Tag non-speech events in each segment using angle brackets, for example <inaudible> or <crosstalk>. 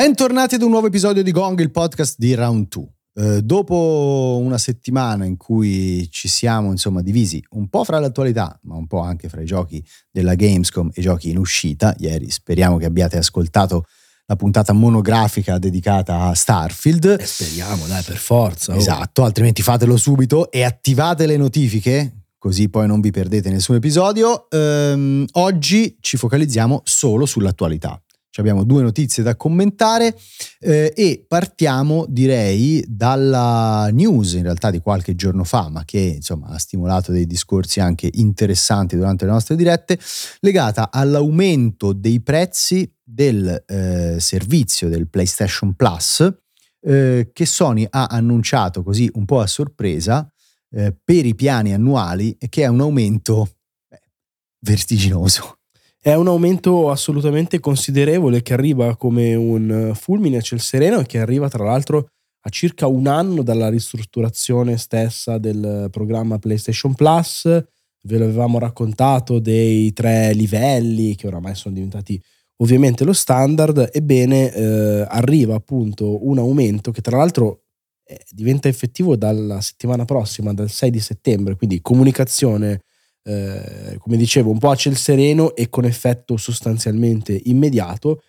Bentornati ad un nuovo episodio di Gong, il podcast di Round 2. Eh, dopo una settimana in cui ci siamo insomma divisi un po' fra l'attualità, ma un po' anche fra i giochi della Gamescom e i giochi in uscita, ieri speriamo che abbiate ascoltato la puntata monografica dedicata a Starfield. Eh, speriamo, dai, per forza. Oh. Esatto, altrimenti fatelo subito e attivate le notifiche così poi non vi perdete nessun episodio. Ehm, oggi ci focalizziamo solo sull'attualità abbiamo due notizie da commentare eh, e partiamo direi dalla news in realtà di qualche giorno fa ma che insomma ha stimolato dei discorsi anche interessanti durante le nostre dirette legata all'aumento dei prezzi del eh, servizio del PlayStation Plus eh, che Sony ha annunciato così un po' a sorpresa eh, per i piani annuali che è un aumento beh, vertiginoso è un aumento assolutamente considerevole che arriva come un fulmine a ciel sereno e che arriva tra l'altro a circa un anno dalla ristrutturazione stessa del programma PlayStation Plus. Ve l'avevamo raccontato dei tre livelli che oramai sono diventati ovviamente lo standard. Ebbene, eh, arriva appunto un aumento che tra l'altro eh, diventa effettivo dalla settimana prossima, dal 6 di settembre, quindi comunicazione eh, come dicevo, un po' a ciel sereno e con effetto sostanzialmente immediato.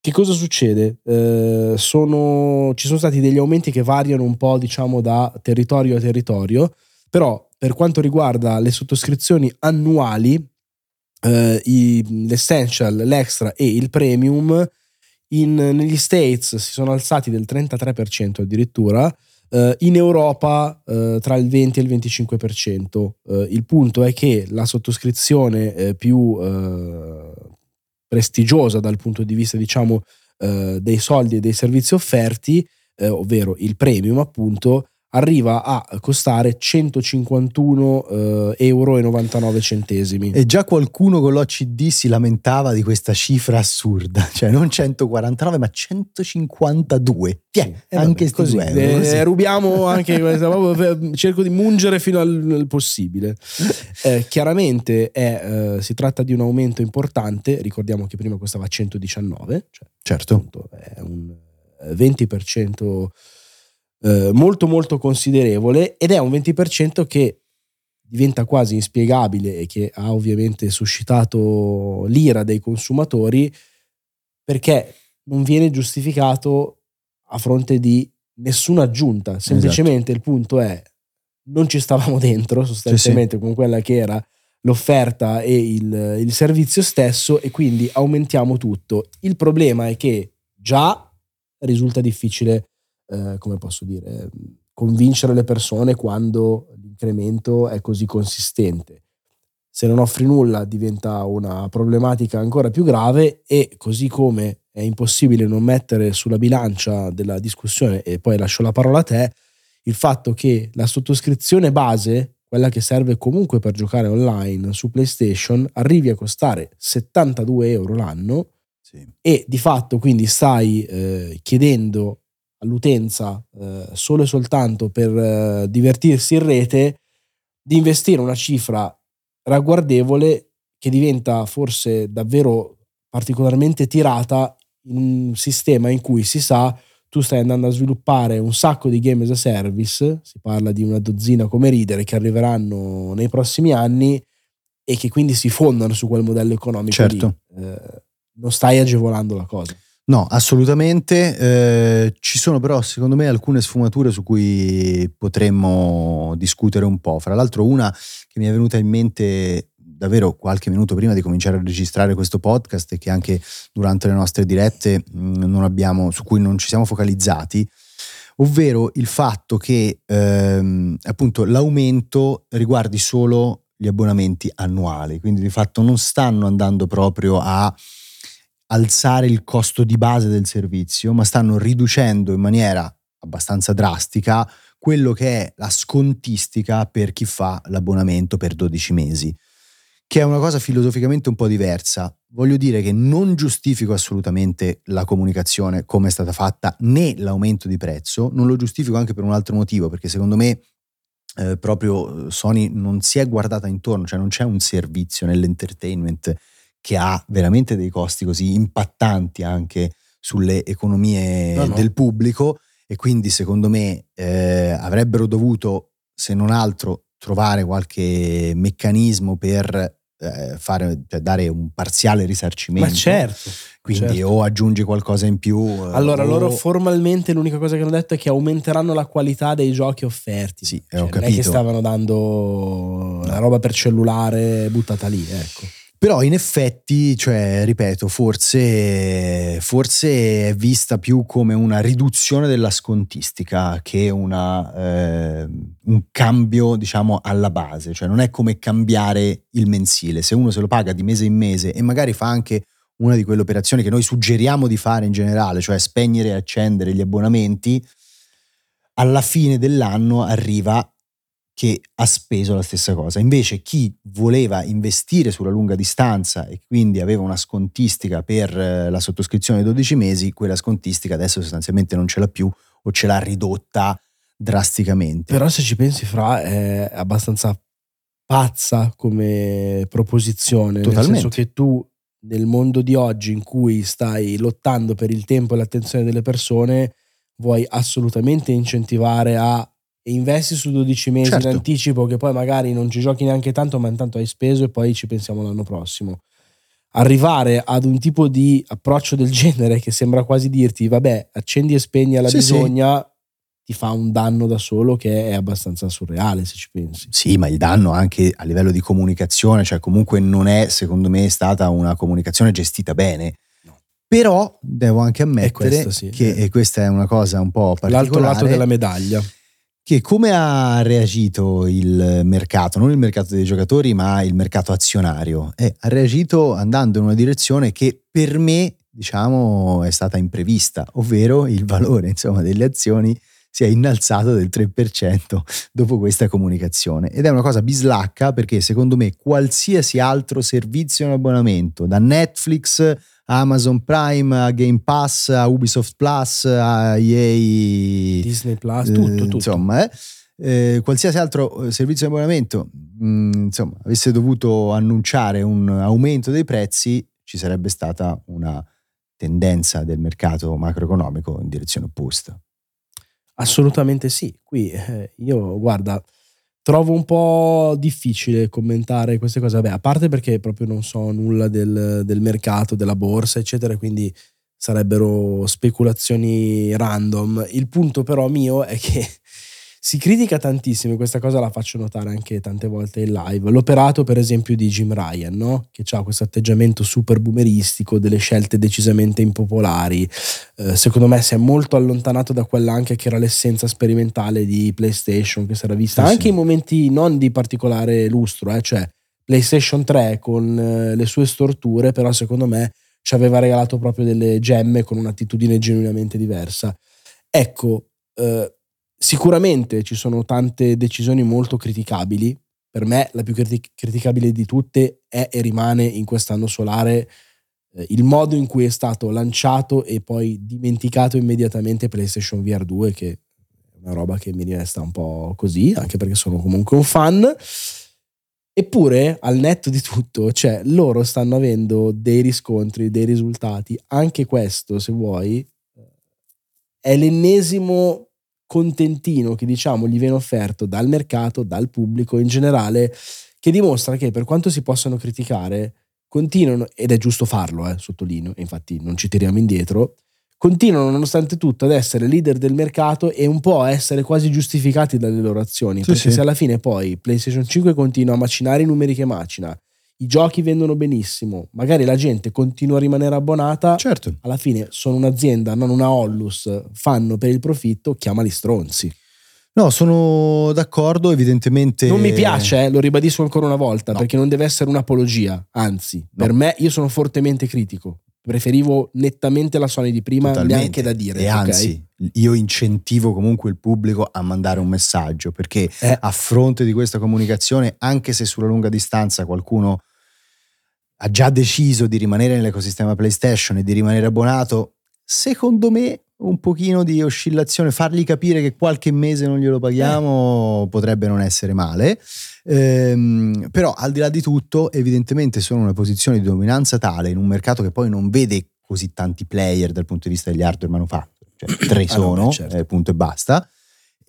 Che cosa succede? Eh, sono, ci sono stati degli aumenti che variano un po', diciamo, da territorio a territorio, però per quanto riguarda le sottoscrizioni annuali, eh, i, l'essential, l'extra e il premium, in, negli States si sono alzati del 33% addirittura, Uh, in Europa uh, tra il 20 e il 25%. Uh, eh, il punto è che la sottoscrizione più prestigiosa dal punto di vista, diciamo, dei soldi e dei servizi offerti, ovvero il premium, appunto, arriva a costare 151,99 eh, euro. E già qualcuno con l'OCD si lamentava di questa cifra assurda, <laughs> cioè non 149 ma 152. Tiè, sì, eh, anche vabbè, così. Eh, così. rubiamo <laughs> anche questa, cerco di mungere fino al, al possibile. Eh, chiaramente è, eh, si tratta di un aumento importante, ricordiamo che prima costava 119, cioè certo. è un 20% eh, molto molto considerevole ed è un 20% che diventa quasi inspiegabile e che ha ovviamente suscitato l'ira dei consumatori perché non viene giustificato a fronte di nessuna aggiunta, semplicemente esatto. il punto è non ci stavamo dentro sostanzialmente sì, sì. con quella che era l'offerta e il, il servizio stesso e quindi aumentiamo tutto. Il problema è che già risulta difficile eh, come posso dire, convincere le persone quando l'incremento è così consistente. Se non offri nulla diventa una problematica ancora più grave e così come è impossibile non mettere sulla bilancia della discussione, e poi lascio la parola a te, il fatto che la sottoscrizione base, quella che serve comunque per giocare online su PlayStation, arrivi a costare 72 euro l'anno sì. e di fatto quindi stai eh, chiedendo all'utenza eh, solo e soltanto per eh, divertirsi in rete, di investire una cifra ragguardevole che diventa forse davvero particolarmente tirata in un sistema in cui si sa tu stai andando a sviluppare un sacco di game as a service, si parla di una dozzina come ridere che arriveranno nei prossimi anni e che quindi si fondano su quel modello economico certo. Eh, non stai agevolando la cosa. No, assolutamente. Eh, ci sono però secondo me alcune sfumature su cui potremmo discutere un po'. Fra l'altro una che mi è venuta in mente davvero qualche minuto prima di cominciare a registrare questo podcast e che anche durante le nostre dirette mm, abbiamo, su cui non ci siamo focalizzati, ovvero il fatto che ehm, appunto l'aumento riguardi solo gli abbonamenti annuali, quindi di fatto non stanno andando proprio a alzare il costo di base del servizio, ma stanno riducendo in maniera abbastanza drastica quello che è la scontistica per chi fa l'abbonamento per 12 mesi, che è una cosa filosoficamente un po' diversa. Voglio dire che non giustifico assolutamente la comunicazione come è stata fatta né l'aumento di prezzo, non lo giustifico anche per un altro motivo, perché secondo me eh, proprio Sony non si è guardata intorno, cioè non c'è un servizio nell'entertainment che ha veramente dei costi così impattanti anche sulle economie No, no. del pubblico e quindi secondo me eh, avrebbero dovuto, se non altro, trovare qualche meccanismo per eh, fare, cioè dare un parziale risarcimento. Ma certo. Quindi certo. o aggiungi qualcosa in più. eh, Allora, o- loro formalmente l'unica cosa che hanno detto è che aumenteranno la qualità dei giochi offerti. Sì, eh, Cioè, ho non è che capito. stavano dando la roba per cellulare buttata lì, ecco. Però in effetti, cioè, ripeto, forse, forse è vista più come una riduzione della scontistica che una, eh, un cambio, diciamo, alla base. Cioè non è come cambiare il mensile. Se uno se lo paga di mese in mese e magari fa anche una di quelle operazioni che noi suggeriamo di fare in generale, cioè spegnere e accendere gli abbonamenti, alla fine dell'anno arriva che ha speso la stessa cosa. Invece chi voleva investire sulla lunga distanza e quindi aveva una scontistica per eh, la sottoscrizione dei 12 mesi, quella scontistica adesso sostanzialmente non ce l'ha più o ce l'ha ridotta drasticamente. Però se ci pensi, Fra, è abbastanza pazza come proposizione. Totalmente. Nel senso che tu, nel mondo di oggi in cui stai lottando per il tempo e l'attenzione delle persone, vuoi assolutamente incentivare a e investi su 12 mesi Certo. in anticipo che poi magari non ci giochi neanche tanto ma intanto hai speso e poi ci pensiamo l'anno prossimo arrivare ad un tipo di approccio del <laughs> genere che sembra quasi dirti vabbè accendi e spegni alla Sì, sì. bisogna ti fa un danno da solo che è abbastanza surreale se ci pensi Sì, ma il danno anche a livello di comunicazione, cioè comunque non è secondo me stata una comunicazione gestita bene. Però devo anche ammettere questo sì, che eh. e questa è una cosa un po' particolare. l'altro lato della medaglia che come ha reagito il mercato, non il mercato dei giocatori, ma il mercato azionario? Eh, ha reagito andando in una direzione che per me, diciamo, è stata imprevista, ovvero il valore insomma, delle azioni si è innalzato del 3% dopo questa comunicazione. Ed è una cosa bislacca perché secondo me qualsiasi altro servizio in abbonamento, da Netflix a Amazon Prime, a Game Pass, a Ubisoft Plus, a EA Disney Plus eh, tutto tutto Insomma, eh, eh, qualsiasi altro eh, servizio di abbonamento mh, insomma, avesse dovuto annunciare un aumento dei prezzi, ci sarebbe stata una tendenza del mercato macroeconomico in direzione opposta. Assolutamente sì. Qui eh, io, guarda, trovo un po' difficile commentare queste cose. Vabbè, a parte perché proprio non so nulla del, del mercato, della borsa, eccetera, quindi sarebbero speculazioni random. Il punto però mio è che si critica tantissimo, e questa cosa la faccio notare anche tante volte in live, l'operato per esempio di Jim Ryan, no? che ha questo atteggiamento super boomeristico, delle scelte decisamente impopolari, eh, secondo me si è molto allontanato da quella anche che era l'essenza sperimentale di PlayStation, che si era vista Sì, anche sì. in momenti non di particolare lustro, eh, cioè PlayStation 3 con eh, le sue storture, però secondo me ci aveva regalato proprio delle gemme con un'attitudine genuinamente diversa. Ecco, eh, sicuramente ci sono tante decisioni molto criticabili. Per me la più criti- criticabile di tutte è e rimane in quest'anno solare eh, il modo in cui è stato lanciato e poi dimenticato immediatamente PlayStation VR 2, che è una roba che mi resta un po' così, anche perché sono comunque un fan. Eppure, al netto di tutto, cioè, loro stanno avendo dei riscontri, dei risultati. Anche questo, se vuoi, eh, è l'ennesimo contentino che diciamo gli viene offerto dal mercato, dal pubblico in generale, che dimostra che per quanto si possano criticare, continuano, ed è giusto farlo, eh, sottolineo, e infatti non ci tiriamo indietro, continuano nonostante tutto ad essere leader del mercato e un po' a essere quasi giustificati dalle loro azioni. Sì, perché sì. se alla fine poi PlayStation 5 continua a macinare i numeri che macina, i giochi vendono benissimo, magari la gente continua a rimanere abbonata, Certo. alla fine sono un'azienda, non una Ollus, fanno per il profitto, chiamali stronzi. No, sono d'accordo, evidentemente. Non mi piace, eh, lo ribadisco ancora una volta, No. perché non deve essere un'apologia, anzi, per me io sono fortemente critico. Preferivo nettamente la Sony di prima, Totalmente. neanche da dire. E ok? anzi, io incentivo comunque il pubblico a mandare un messaggio perché Eh. a fronte di questa comunicazione, anche se sulla lunga distanza qualcuno ha già deciso di rimanere nell'ecosistema PlayStation e di rimanere abbonato, secondo me un pochino di oscillazione, fargli capire che qualche mese non glielo paghiamo potrebbe non essere male. Ehm, però al di là di tutto, evidentemente sono in una posizione di dominanza tale in un mercato che poi non vede così tanti player dal punto di vista degli hardware manufatti, cioè tre sono, <clears throat> ah no, certo. eh, punto e basta.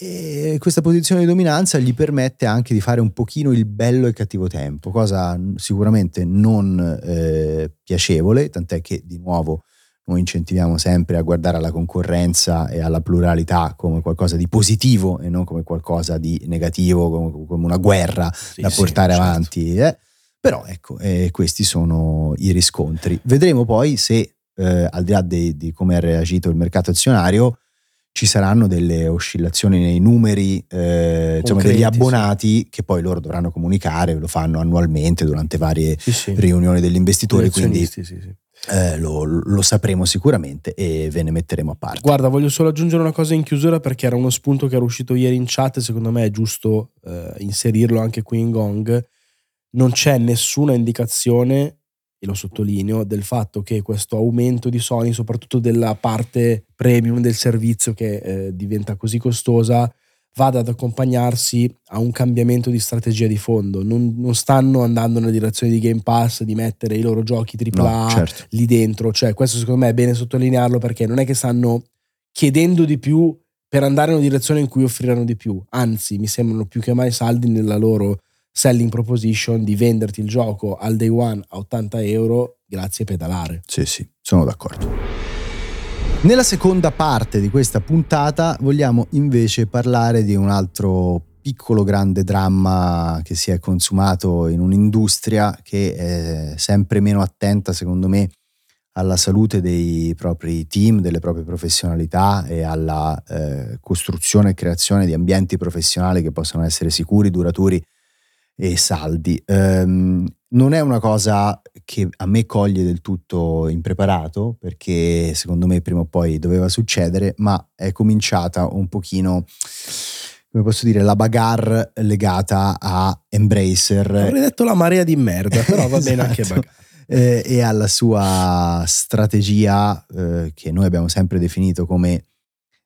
E questa posizione di dominanza gli permette anche di fare un pochino il bello e il cattivo tempo, cosa sicuramente non eh, piacevole, tant'è che di nuovo noi incentiviamo sempre a guardare alla concorrenza e alla pluralità come qualcosa di positivo e non come qualcosa di negativo, come, come una guerra sì, da portare sì, certo. avanti. Eh? Però ecco, eh, questi sono i riscontri. Vedremo poi se, eh, al di là di, di come ha reagito il mercato azionario, ci saranno delle oscillazioni nei numeri eh, insomma, degli abbonati sì. che poi loro dovranno comunicare, lo fanno annualmente durante varie sì, sì. riunioni degli investitori, quindi eh, lo, lo, sapremo sicuramente e ve ne metteremo a parte. Guarda, voglio solo aggiungere una cosa in chiusura perché era uno spunto che era uscito ieri in chat e secondo me è giusto eh, inserirlo anche qui in Gong. Non c'è nessuna indicazione e lo sottolineo, del fatto che questo aumento di Sony, soprattutto della parte premium del servizio che eh, diventa così costosa, vada ad accompagnarsi a un cambiamento di strategia di fondo. Non, non, stanno andando nella direzione di Game Pass, di mettere i loro giochi AAA no, certo. lì dentro. Cioè, questo secondo me è bene sottolinearlo perché non è che stanno chiedendo di più per andare in una direzione in cui offriranno di più. Anzi, mi sembrano più che mai saldi nella loro selling proposition di venderti il gioco al day one a 80 euro grazie a pedalare. Sì, sì, sono d'accordo. Nella seconda parte di questa puntata vogliamo invece parlare di un altro piccolo grande dramma che si è consumato in un'industria che è sempre meno attenta, secondo me, alla salute dei propri team, delle proprie professionalità e alla eh, costruzione e creazione di ambienti professionali che possano essere sicuri, duraturi e saldi. Um, non è una cosa che a me coglie del tutto impreparato, perché secondo me prima o poi doveva succedere, ma è cominciata un pochino, come posso dire, la bagarre legata a Embracer. Avrei detto la marea di merda, però va esatto. bene anche esatto. bagarre. Eh, e alla sua strategia eh, che noi abbiamo sempre definito come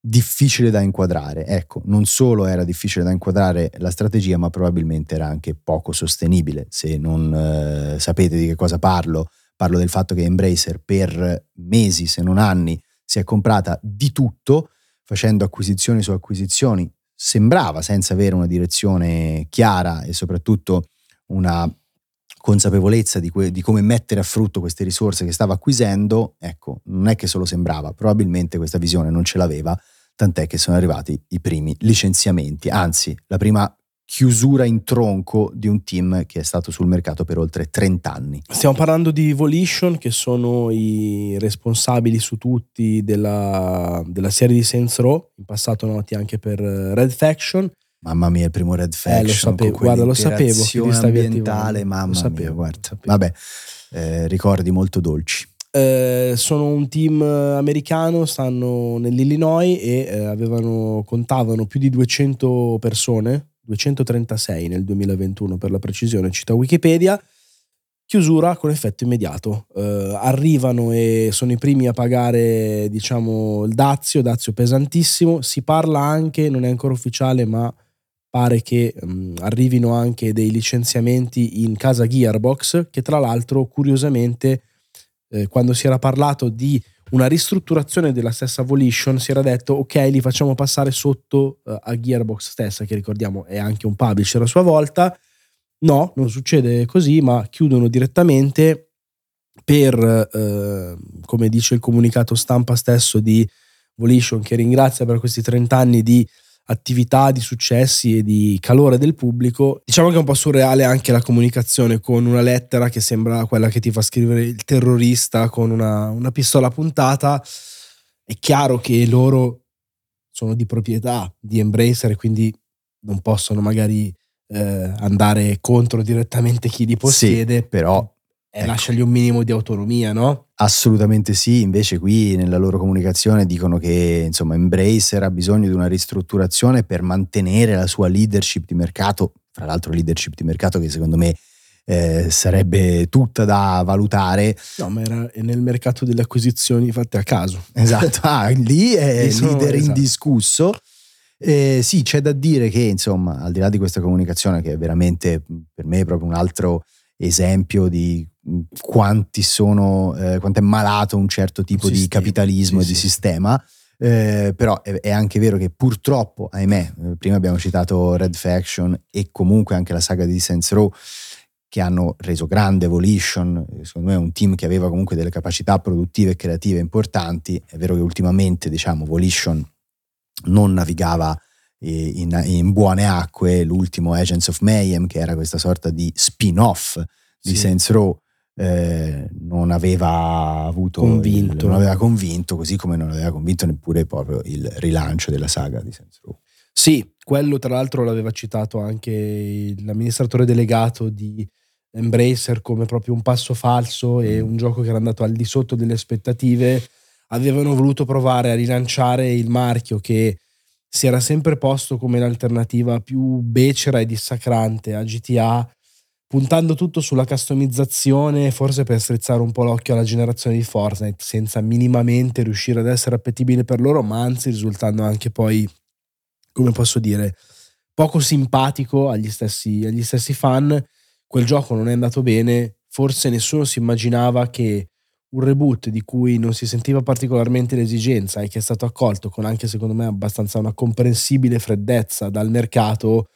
difficile da inquadrare. Ecco, non solo era difficile da inquadrare la strategia, ma probabilmente era anche poco sostenibile. Se non eh, sapete di che cosa parlo, parlo del fatto che Embracer per mesi, se non anni, si è comprata di tutto, facendo acquisizioni su acquisizioni, sembrava senza avere una direzione chiara e soprattutto una consapevolezza di, que- di, come mettere a frutto queste risorse che stava acquisendo, ecco, non è che solo sembrava, probabilmente questa visione non ce l'aveva, tant'è che sono arrivati i primi licenziamenti, anzi la prima chiusura in tronco di un team che è stato sul mercato per oltre 30 anni. Stiamo parlando di Volition, che sono i responsabili su tutti della, della serie di Saints Row, in passato noti anche per Red Faction, Mamma mia, il primo Red Faction. Eh, lo sapevo, guarda, lo sapevo. ambientale, mamma sapevo, mia, guarda. Sapevo. Vabbè, eh, ricordi molto dolci. Eh, sono un team americano, stanno nell'Illinois e eh, avevano, contavano più di 200 persone, 236 nel 2021 per la precisione, cita Wikipedia. Chiusura con effetto immediato. Eh, arrivano e sono i primi a pagare, diciamo, il dazio, dazio pesantissimo. Si parla anche, non è ancora ufficiale, ma pare che um, arrivino anche dei licenziamenti in casa Gearbox, che tra l'altro curiosamente eh, quando si era parlato di una ristrutturazione della stessa Volition si era detto ok li facciamo passare sotto uh, a Gearbox stessa, che ricordiamo è anche un publisher a sua volta. No, non succede così, ma chiudono direttamente per, eh, come dice il comunicato stampa stesso di Volition, che ringrazia per questi 30 anni di attività, di successi e di calore del pubblico. Diciamo che è un po' surreale anche la comunicazione con una lettera che sembra quella che ti fa scrivere il terrorista con una, una pistola puntata. È chiaro che loro sono di proprietà di Embracer quindi non possono magari eh, andare contro direttamente chi li possiede. Sì, però ecco. lasciagli un minimo di autonomia, no? Assolutamente sì, invece qui nella loro comunicazione dicono che insomma Embracer ha bisogno di una ristrutturazione per mantenere la sua leadership di mercato, fra l'altro leadership di mercato che secondo me eh, sarebbe tutta da valutare. No, ma era nel mercato delle acquisizioni fatte a caso. Esatto, ah, lì è sono, leader esatto. indiscusso. Eh, sì, c'è da dire che insomma, al di là di questa comunicazione che è veramente per me proprio un altro esempio di quanti sono, eh, quanto è malato un certo tipo sistema, di capitalismo sì, e di sì. sistema. Eh, però è, è, anche vero che purtroppo, ahimè, eh, prima abbiamo citato Red Faction e comunque anche la saga di Saints Row che hanno reso grande Volition, secondo me è un team che aveva comunque delle capacità produttive e creative importanti, è vero che ultimamente diciamo Volition non navigava in, in, buone acque, l'ultimo Agents of Mayhem che era questa sorta di spin-off di sì. Saints Row eh, non aveva avuto convinto. Il, non aveva convinto così come non aveva convinto neppure proprio il rilancio della saga di Saints Row sì, quello tra l'altro l'aveva citato anche l'amministratore delegato di Embracer come proprio un passo falso e mm. un gioco che era andato al di sotto delle aspettative. Avevano voluto provare a rilanciare il marchio che si era sempre posto come l'alternativa più becera e dissacrante a GTA, puntando tutto sulla customizzazione, forse per strizzare un po' l'occhio alla generazione di Fortnite, senza minimamente riuscire ad essere appetibile per loro, ma anzi risultando anche poi, come posso dire, poco simpatico agli stessi, agli stessi fan. Quel gioco non è andato bene, forse nessuno si immaginava che un reboot di cui non si sentiva particolarmente l'esigenza e che è stato accolto con anche secondo me abbastanza una comprensibile freddezza dal mercato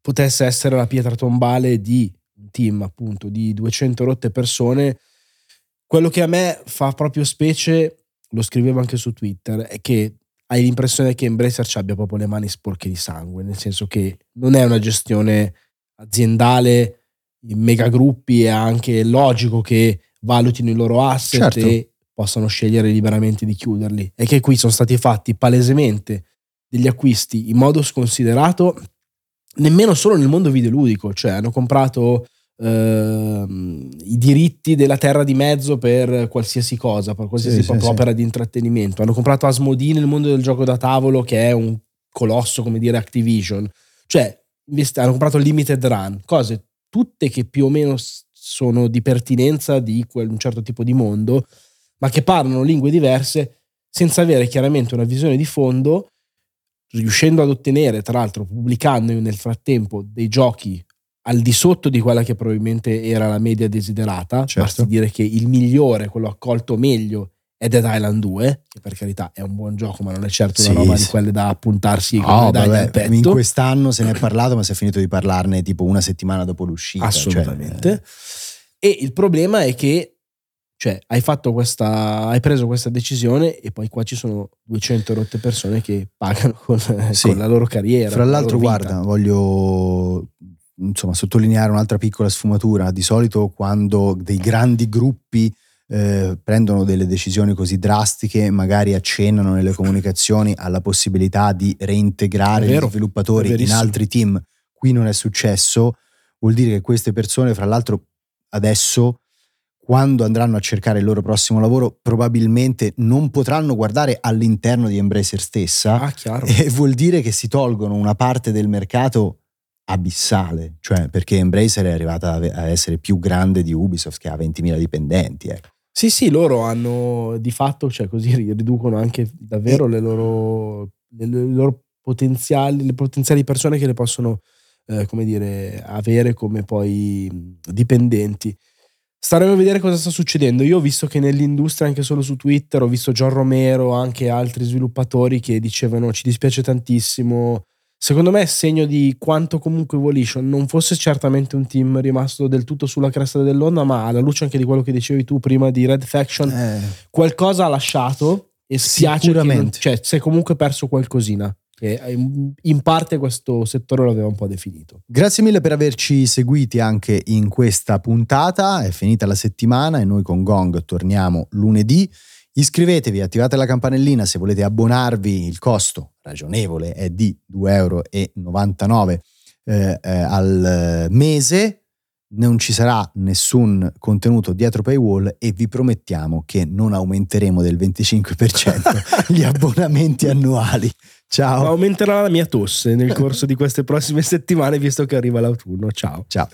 potesse essere la pietra tombale di team appunto di 200 rotte persone. Quello che a me fa proprio specie, lo scrivevo anche su Twitter, è che hai l'impressione che Embracer ci abbia proprio le mani sporche di sangue, nel senso che non è una gestione aziendale in megagruppi è anche logico che valutino i loro asset certo. e possano scegliere liberamente di chiuderli. E che qui sono stati fatti palesemente degli acquisti in modo sconsiderato, nemmeno solo nel mondo videoludico, cioè hanno comprato Uh, i diritti della terra di mezzo per qualsiasi cosa, per qualsiasi sì, sì, opera sì. di intrattenimento. Hanno comprato Asmodee nel mondo del gioco da tavolo, che è un colosso come dire Activision. Cioè, hanno comprato Limited Run, cose tutte che più o meno sono di pertinenza di quel, un certo tipo di mondo, ma che parlano lingue diverse senza avere chiaramente una visione di fondo, riuscendo ad ottenere, tra l'altro, pubblicando nel frattempo dei giochi al di sotto di quella che probabilmente era la media desiderata, certo. basti dire che il migliore, quello accolto meglio, è Dead Island 2, che per carità è un buon gioco, ma non è certo una roba sì. di quelle da appuntarsi oh, vabbè, In quest'anno se ne è parlato, ma si è finito di parlarne tipo una settimana dopo l'uscita. Cioè, Assolutamente. Cioè, e il problema è che cioè, hai fatto questa, hai preso questa decisione e poi qua ci sono 200 rotte persone che pagano con, sì. con la loro carriera. Fra l'altro, guarda, voglio insomma, sottolineare un'altra piccola sfumatura. Di solito quando dei grandi gruppi eh, prendono delle decisioni così drastiche, magari accennano nelle comunicazioni alla possibilità di reintegrare vero, gli sviluppatori in altri team. Qui non è successo, vuol dire che queste persone, fra l'altro, adesso quando andranno a cercare il loro prossimo lavoro, probabilmente non potranno guardare all'interno di Embracer stessa. Ah, <laughs> e vuol dire che si tolgono una parte del mercato abissale, cioè perché Embracer è arrivata a essere più grande di Ubisoft che ha 20.000 dipendenti. Ecco. Sì, sì, loro hanno di fatto, cioè così riducono anche davvero le loro, le loro potenziali, le potenziali persone che le possono, eh, come dire, avere come poi dipendenti. Staremo a vedere cosa sta succedendo. Io ho visto che nell'industria, anche solo su Twitter, ho visto John Romero, anche altri sviluppatori che dicevano ci dispiace tantissimo, secondo me è segno di quanto comunque Volition non fosse certamente un team rimasto del tutto sulla cresta dell'onda, ma alla luce anche di quello che dicevi tu prima di Red Faction, eh. qualcosa ha lasciato e spiace che non, cioè, si è comunque perso qualcosina. Che in parte questo settore l'aveva un po' definito. Grazie mille per averci seguiti anche in questa puntata. È finita la settimana e noi con Gong torniamo lunedì. Iscrivetevi, attivate la campanellina se volete abbonarvi, il costo ragionevole è di 2,99 euro eh, eh, al mese, non ci sarà nessun contenuto dietro paywall e vi promettiamo che non aumenteremo del 25% gli <laughs> abbonamenti annuali. Ciao. Aumenterà la mia tosse nel corso di queste prossime settimane visto che arriva l'autunno. Ciao. Ciao.